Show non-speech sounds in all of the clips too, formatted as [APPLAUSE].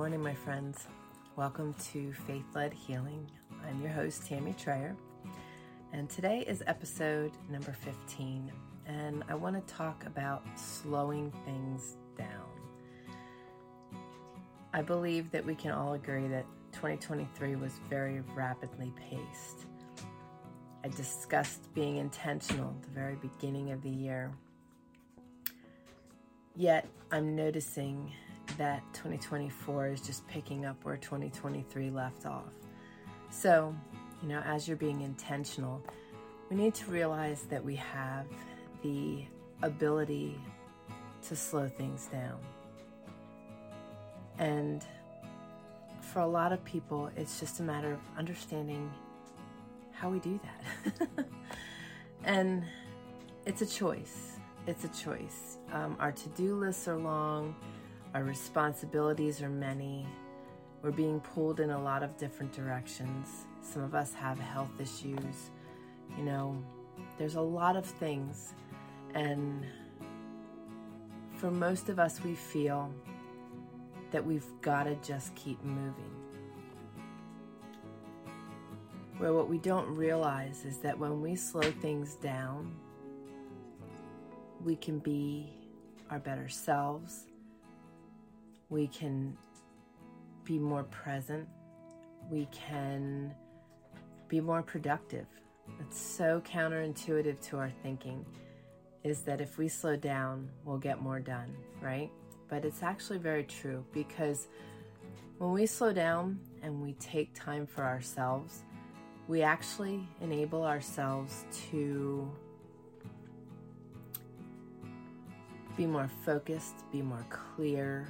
morning, my friends. Welcome to Faith Led Healing. I'm your host, Tammy Trayer, and today is episode number 15. And I want to talk about slowing things down. I believe that we can all agree that 2023 was very rapidly paced. I discussed being intentional at the very beginning of the year. Yet, I'm noticing that 2024 is just picking up where 2023 left off. So, you know, as you're being intentional, we need to realize that we have the ability to slow things down. And for a lot of people, it's just a matter of understanding how we do that. [LAUGHS] and it's a choice. It's a choice. Um, our to do lists are long, our responsibilities are many. We're being pulled in a lot of different directions. Some of us have health issues. You know, there's a lot of things. And for most of us, we feel that we've got to just keep moving. Where what we don't realize is that when we slow things down, we can be our better selves. We can be more present. We can be more productive. It's so counterintuitive to our thinking is that if we slow down, we'll get more done, right? But it's actually very true because when we slow down and we take time for ourselves, we actually enable ourselves to be more focused, be more clear.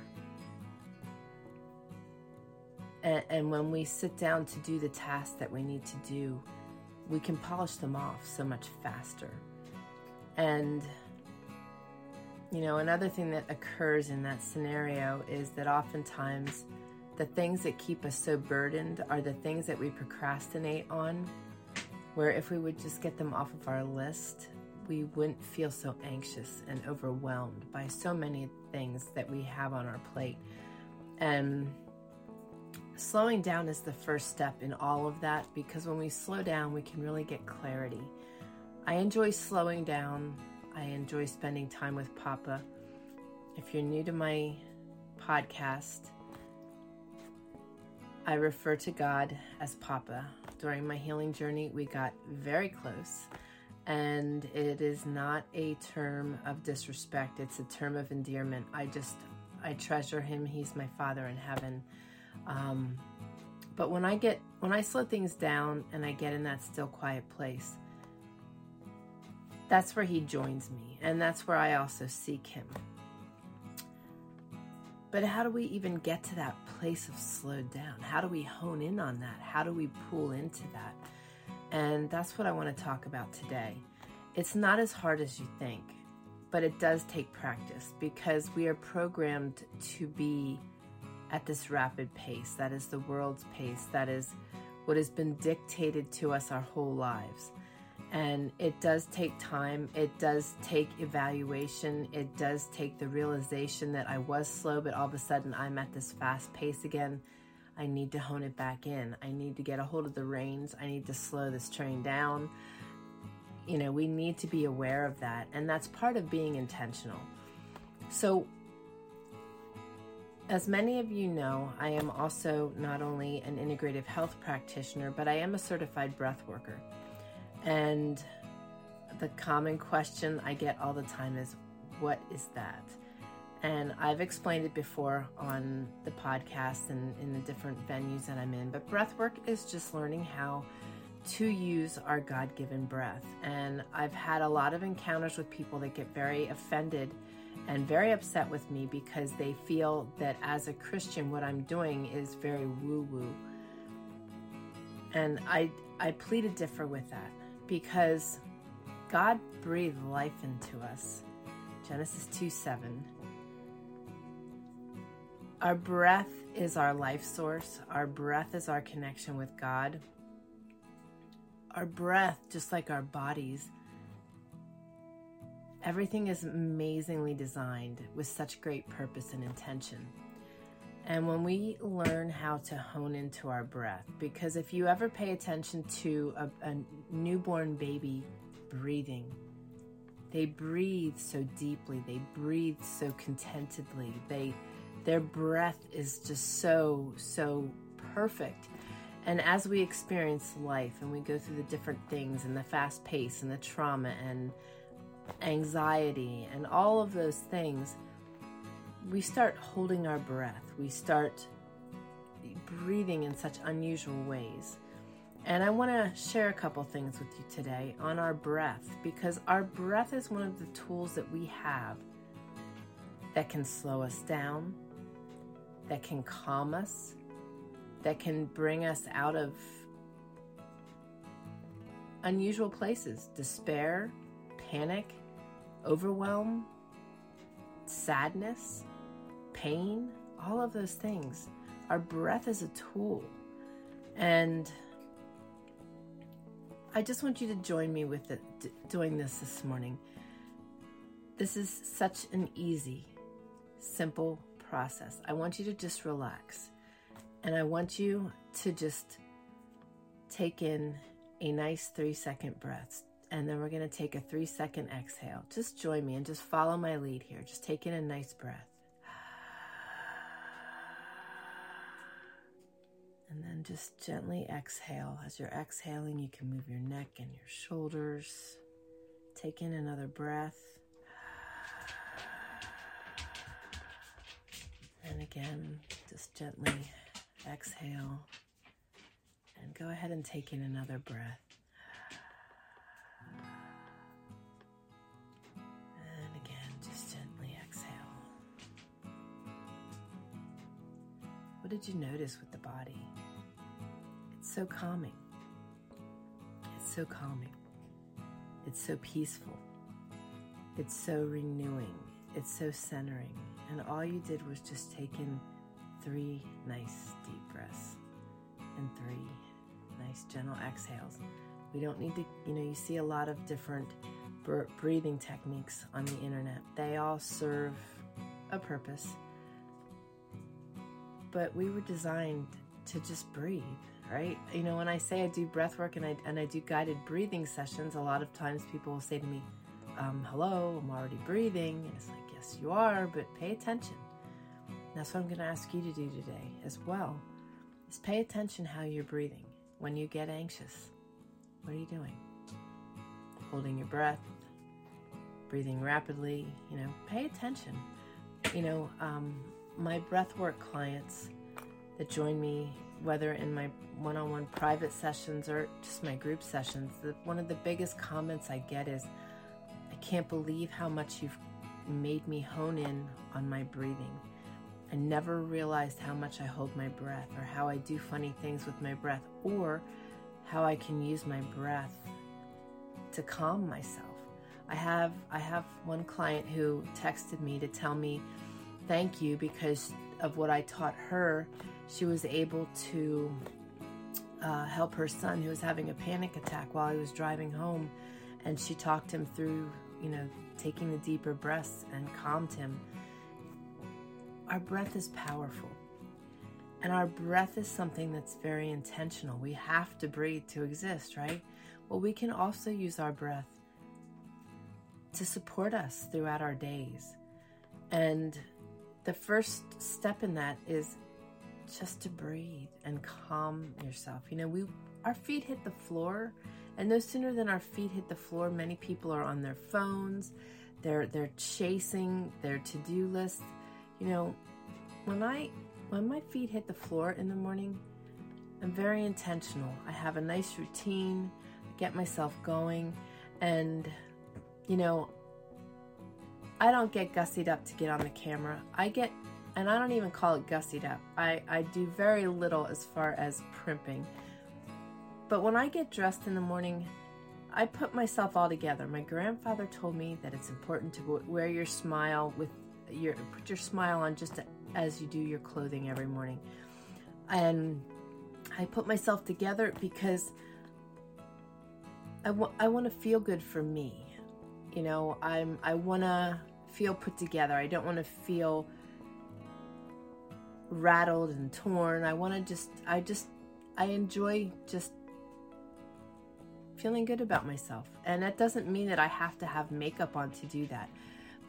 And, and, when we sit down to do the tasks that we need to do, we can polish them off so much faster. And, you know, another thing that occurs in that scenario is that oftentimes the things that keep us so burdened are the things that we procrastinate on, where if we would just get them off of our list, we wouldn't feel so anxious and overwhelmed by so many things that we have on our plate. And slowing down is the first step in all of that because when we slow down, we can really get clarity. I enjoy slowing down. I enjoy spending time with Papa. If you're new to my podcast, I refer to God as Papa. During my healing journey, we got very close, and it is not a term of disrespect, it's a term of endearment. I just, I treasure him. He's my Father in heaven. Um, but when I get, when I slow things down and I get in that still, quiet place, that's where he joins me, and that's where I also seek him. But how do we even get to that place of slowed down? How do we hone in on that? How do we pull into that? And that's what I want to talk about today. It's not as hard as you think, but it does take practice because we are programmed to be at this rapid pace. That is the world's pace. That is what has been dictated to us our whole lives. And it does take time, it does take evaluation, it does take the realization that I was slow, but all of a sudden I'm at this fast pace again. I need to hone it back in. I need to get a hold of the reins. I need to slow this train down. You know, we need to be aware of that. And that's part of being intentional. So, as many of you know, I am also not only an integrative health practitioner, but I am a certified breath worker. And the common question I get all the time is, What is that? And I've explained it before on the podcast and in the different venues that I'm in. But breath work is just learning how to use our God given breath. And I've had a lot of encounters with people that get very offended and very upset with me because they feel that as a Christian, what I'm doing is very woo woo. And I, I plead a differ with that because God breathed life into us. Genesis 2 7. Our breath is our life source, our breath is our connection with God. Our breath, just like our bodies, everything is amazingly designed with such great purpose and intention. And when we learn how to hone into our breath, because if you ever pay attention to a, a newborn baby breathing, they breathe so deeply, they breathe so contentedly. They their breath is just so so perfect. And as we experience life and we go through the different things and the fast pace and the trauma and anxiety and all of those things, we start holding our breath. We start breathing in such unusual ways. And I want to share a couple things with you today on our breath because our breath is one of the tools that we have that can slow us down, that can calm us, that can bring us out of unusual places despair, panic, overwhelm, sadness pain, all of those things. Our breath is a tool. And I just want you to join me with it, doing this this morning. This is such an easy, simple process. I want you to just relax. And I want you to just take in a nice three second breath. And then we're going to take a three second exhale. Just join me and just follow my lead here. Just take in a nice breath. And then just gently exhale. As you're exhaling, you can move your neck and your shoulders. Take in another breath. And again, just gently exhale. And go ahead and take in another breath. What did you notice with the body? It's so calming. It's so calming. It's so peaceful. It's so renewing. It's so centering. And all you did was just take in three nice deep breaths and three nice gentle exhales. We don't need to, you know, you see a lot of different breathing techniques on the internet. They all serve a purpose. But we were designed to just breathe right? You know, when I say I do breath work and I, and I do guided breathing sessions, a lot of times people will say to me, um, hello, I'm already breathing. And it's like, yes, you are, but pay attention. And that's what I'm going to ask you to do today as well, is pay attention how you're breathing. When you get anxious, what are you doing? Holding your breath, breathing rapidly, you know, pay attention. You know, um, my breathwork clients that join me whether in my one on one private sessions or just my group sessions, the, one of the biggest comments I get is, I can't believe how much you've made me hone in on my breathing. I never realized how much I hold my breath or how I do funny things with my breath or how I can use my breath to calm myself. I have I have one client who texted me to tell me thank you because of what I taught her she was able to uh, help her son who was having a panic attack while he was driving home. And she talked him through, you know, taking the deeper breaths and calmed him. Our breath is powerful. And our breath is something that's very intentional. We have to breathe to exist, right? Well, we can also use our breath to support us throughout our days. And the first step in that is just to breathe and calm yourself. You know, we our feet hit the floor, and no sooner than our feet hit the floor, many people are on their phones. They're they're chasing their to-do list. You know, when I when my feet hit the floor in the morning, I'm very intentional. I have a nice routine, I get myself going, and you know, I don't get gussied up to get on the camera. I get and I don't even call it gussied up. I, I do very little as far as primping. But when I get dressed in the morning, I put myself all together. My grandfather told me that it's important to wear your smile with your put your smile on just as you do your clothing every morning. And I put myself together because I I want to feel good for me. You know, I'm I want to feel put together. I don't want to feel rattled and torn. I want to just, I just, I enjoy just feeling good about myself. And that doesn't mean that I have to have makeup on to do that.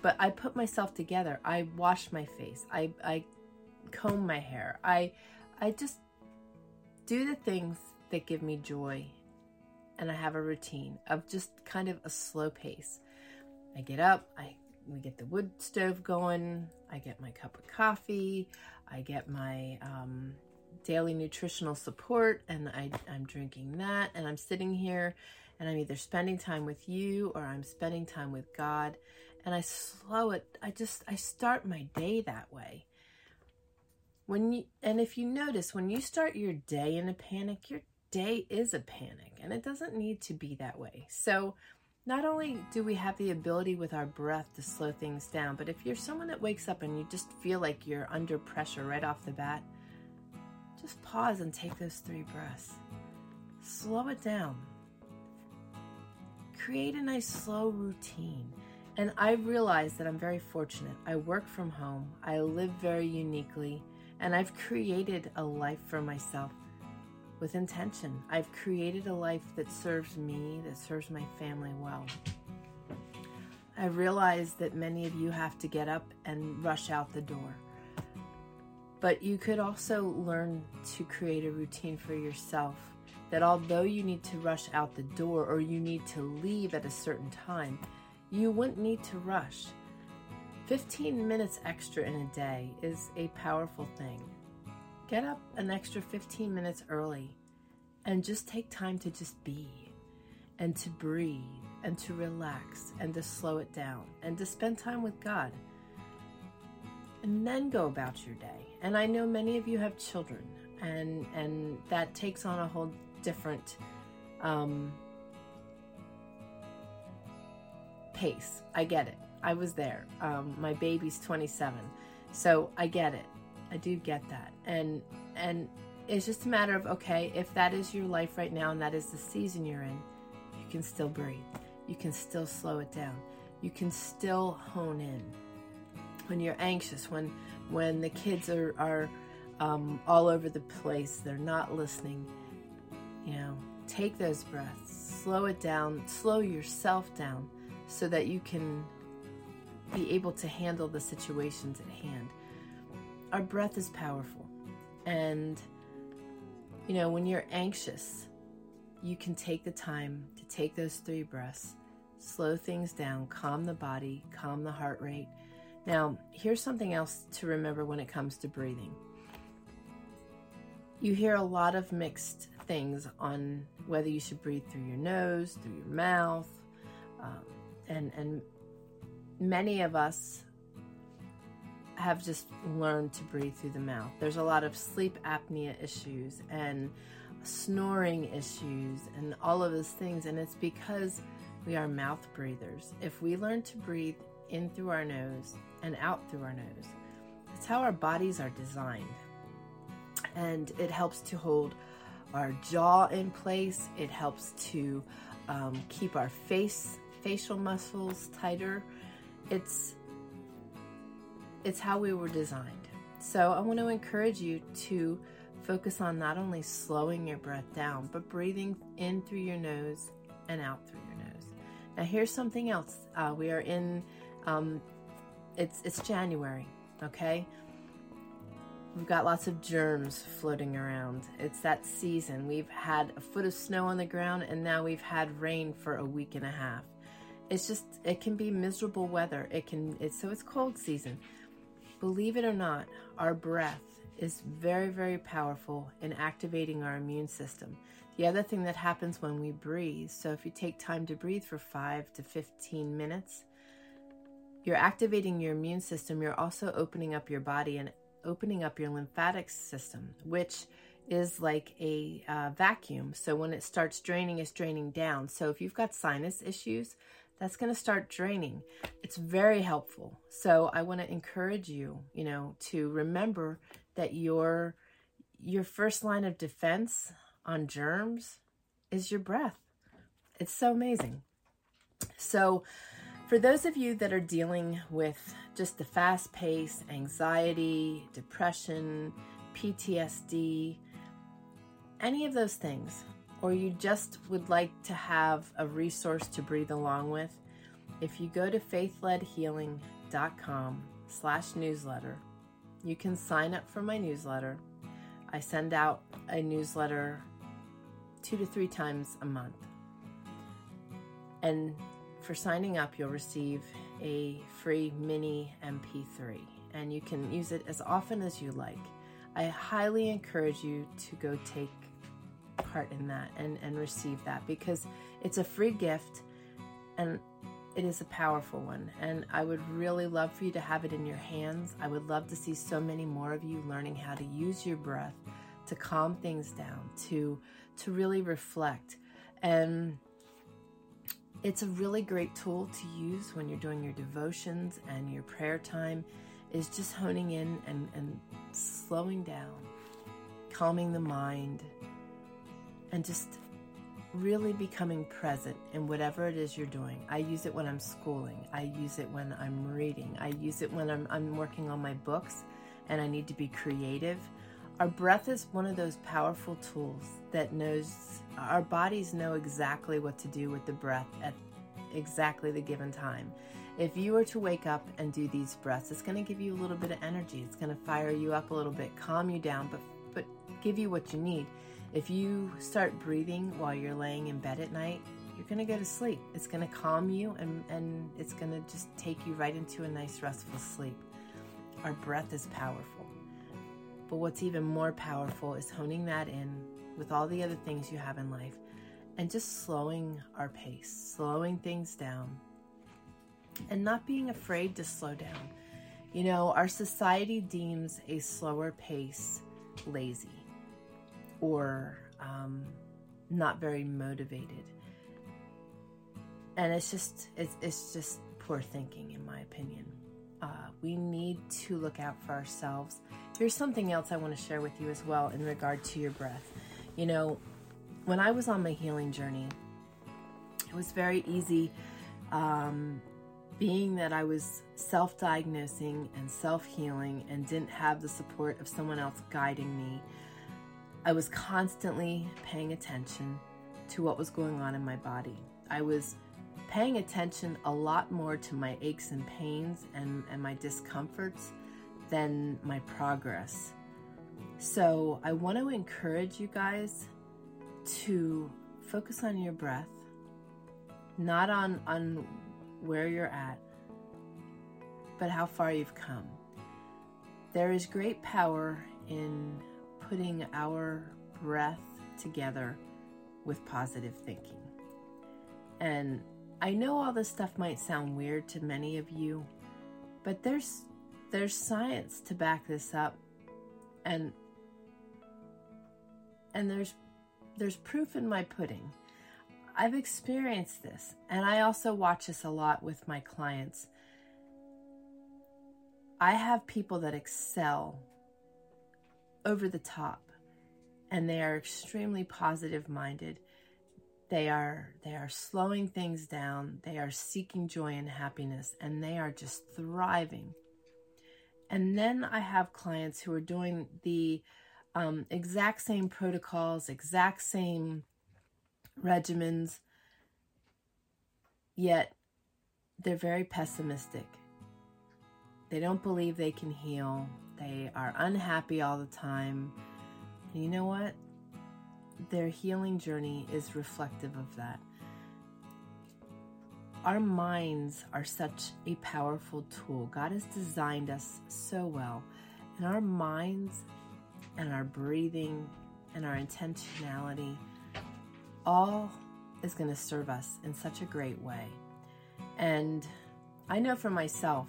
But I put myself together. I wash my face. I, I comb my hair. I, I just do the things that give me joy. And I have a routine of just kind of a slow pace. I get up, I we get the wood stove going, I get my cup of coffee, I get my um, daily nutritional support, and I, I'm drinking that, and I'm sitting here, and I'm either spending time with you or I'm spending time with God, and I slow it. I just I start my day that way. When you and if you notice when you start your day in a panic, your day is a panic, and it doesn't need to be that way. So. Not only do we have the ability with our breath to slow things down, but if you're someone that wakes up and you just feel like you're under pressure right off the bat, just pause and take those three breaths. Slow it down. Create a nice slow routine. And I realize that I'm very fortunate. I work from home, I live very uniquely, and I've created a life for myself with intention. I've created a life that serves me, that serves my family well. I realize that many of you have to get up and rush out the door. But you could also learn to create a routine for yourself that although you need to rush out the door or you need to leave at a certain time, you wouldn't need to rush. 15 minutes extra in a day is a powerful thing. Get up an extra 15 minutes early and just take time to just be and to breathe and to relax and to slow it down and to spend time with God. And then go about your day. And I know many of you have children and and that takes on a whole different um, pace. I get it. I was there. Um, my baby's 27, so I get it. I do get that, and and it's just a matter of okay, if that is your life right now and that is the season you're in, you can still breathe. You can still slow it down. You can still hone in. When you're anxious, when when the kids are are um, all over the place, they're not listening you know, take those breaths, slow it down, slow yourself down so that you can be able to handle the situations at hand. Our breath is powerful. And, you know, when you're anxious, you can take the time to take those three breaths, slow things down, calm the body, calm the heart rate. Now, here's something else to remember when it comes to breathing. You hear a lot of mixed things on whether you should breathe through your nose, through your mouth, um, and and many of us have just learned to breathe through the mouth. There's a lot of sleep apnea issues and snoring issues and all of those things, and it's because we are mouth breathers. If we learn to breathe in through our nose and out through our nose, that's how our bodies are designed. And it helps to hold our jaw in place. It helps to um, keep our face facial muscles tighter. It's it's how we were designed. So I want to encourage you to focus on not only slowing your breath down, but breathing in through your nose and out through your nose. Now here's something else. Uh, we are in um, it's it's January, okay? We've got lots of germs floating around. It's that season. We've had a foot of snow on the ground and now we've had rain for a week and a half. It's just it can be miserable weather. It can it's so it's cold season. Believe it or not, our breath is very very powerful in activating our immune system. The other thing that happens when we breathe, so if you take time to breathe for 5 to 15 minutes, you're activating your immune system. You're also opening up your body and opening up your lymphatic system, which is like a uh, vacuum. So when it starts draining, it's draining down. So if you've got sinus issues, that's going to start draining. It's very helpful. So I want to encourage you, you know, to remember that your your first line of defense on germs is your breath. It's so amazing. So For those of you that are dealing with just the fast pace, anxiety, depression, PTSD, any of those things, or you just would like to have a resource to breathe along with, if you go to faithledhealing.com slash newsletter, you can sign up for my newsletter. I send out a newsletter two to three times a month. And for signing up, you'll receive a free mini MP3, and you can use it as often as you like. I highly encourage you to go take part in that and, and receive that because it's a free gift and it is a powerful one. And I would really love for you to have it in your hands. I would love to see so many more of you learning how to use your breath to calm things down, to to really reflect. And it's a really great tool to use when you're doing your devotions and your prayer time is just honing in and, and slowing down, calming the mind, and just really becoming present in whatever it is you're doing. I use it when I'm schooling. I use it when I'm reading. I use it when I'm, I'm working on my books and I need to be creative. Our breath is one of those powerful tools that knows our bodies know exactly what to do with the breath at exactly the given time. If you were to wake up and do these breaths, it's going to give you a little bit of energy. It's going to fire you up a little bit, calm you down, but but give you what you need. If you start breathing while you're laying in bed at night, you're going to go to sleep. It's going to calm you and, and it's going to just take you right into a nice, restful sleep. Our breath is powerful. But what's even more powerful is honing that in with all the other things you have in life and just slowing our pace, slowing things down, and not being afraid to slow down. You know, our society deems a slower pace lazy or um, not very motivated. And it's just, it's, it's just poor thinking, in my opinion. Uh, we need to look out for ourselves Here's something else I want to share with you as well in regard to your breath. You know, when I was on my healing journey, it was very easy, um, being that I was self diagnosing and self healing and didn't have the support of someone else guiding me. I was constantly paying attention to what was going on in my body. I was paying attention a lot more to my aches and pains and, and my discomforts than my progress. So I want to encourage you guys to focus on your breath, not on, on where you're at, but how far you've come. There is great power in putting our breath together with positive thinking. And I know all this stuff might sound weird to many of you, but there's there's science to back this up and and there's there's proof in my pudding. I've experienced this and I also watch this a lot with my clients. I have people that excel over the top and they are extremely positive minded. They are they are slowing things down. They are seeking joy and happiness and they are just thriving and then I have clients who are doing the um, exact same protocols, exact same regimens, yet they're very pessimistic. They don't believe they can heal. They are unhappy all the time. And you know what? Their healing journey is reflective of that our minds are such a powerful tool. God has designed us so well. And our minds and our breathing and our intentionality all is going to serve us in such a great way. And I know for myself,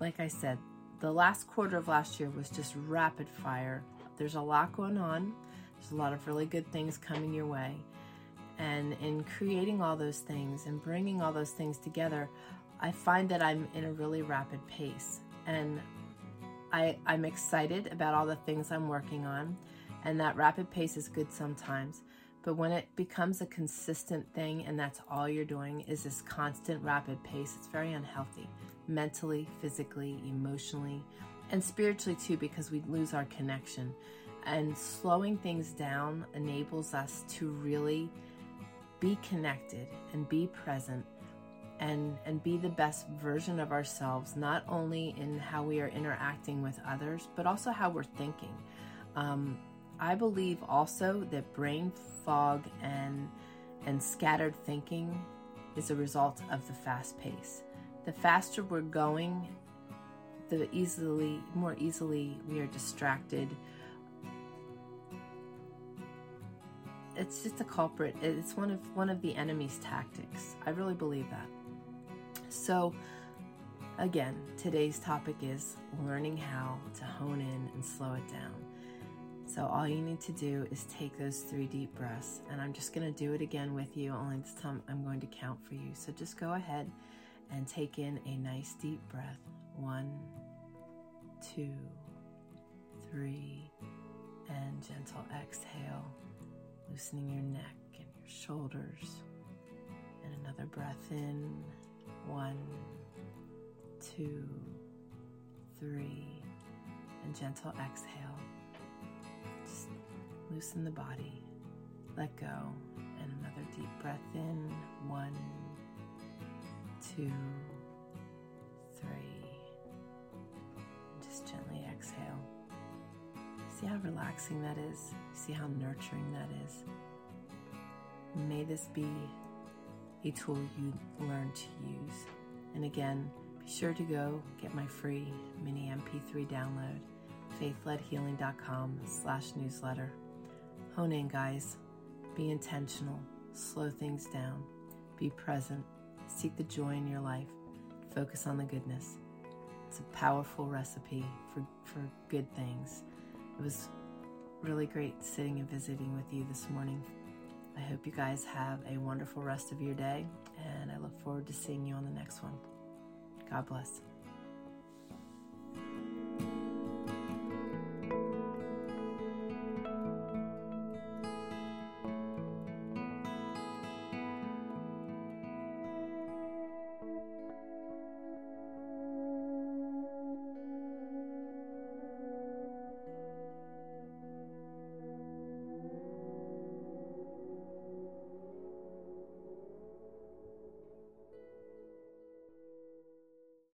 like I said, the last quarter of last year was just rapid fire. There's a lot going on, there's a lot of really good things coming your way. And in creating all those things and bringing all those things together, I find that I'm in a really rapid pace. And I, I'm excited about all the things I'm working on. And that rapid pace is good sometimes. But when it becomes a consistent thing and that's all you're doing is this constant rapid pace, it's very unhealthy mentally, physically, emotionally, and spiritually too, because we lose our connection. And slowing things down enables us to really be connected and be present and and be the best version of ourselves not only in how we are interacting with others but also how we're thinking um, i believe also that brain fog and and scattered thinking is a result of the fast pace the faster we're going the easily more easily we are distracted it's just a culprit it's one of one of the enemy's tactics i really believe that so, again, today's topic is learning how to hone in and slow it down. So, all you need to do is take those three deep breaths, and I'm just going to do it again with you, only this time I'm going to count for you. So, just go ahead and take in a nice deep breath. One, two, three, and gentle exhale, loosening your neck and your shoulders. And another breath in one, two, three, and gentle exhale. Just loosen the body, let go, and another deep breath in. One, two, three. Just gently exhale. See how relaxing that is? See how nurturing that is? May this be a tool you learn to use. And again, be sure to go get my free mini MP3 download, faithledhealing.com slash newsletter. Hone in, guys. Be intentional. Slow things down. Be present. Seek the joy in your life. Focus on the goodness. It's a powerful recipe for, for good things. It was really great sitting and visiting with you this morning. I hope you guys have a wonderful rest of your day, and I look forward to seeing you on the next one. God bless.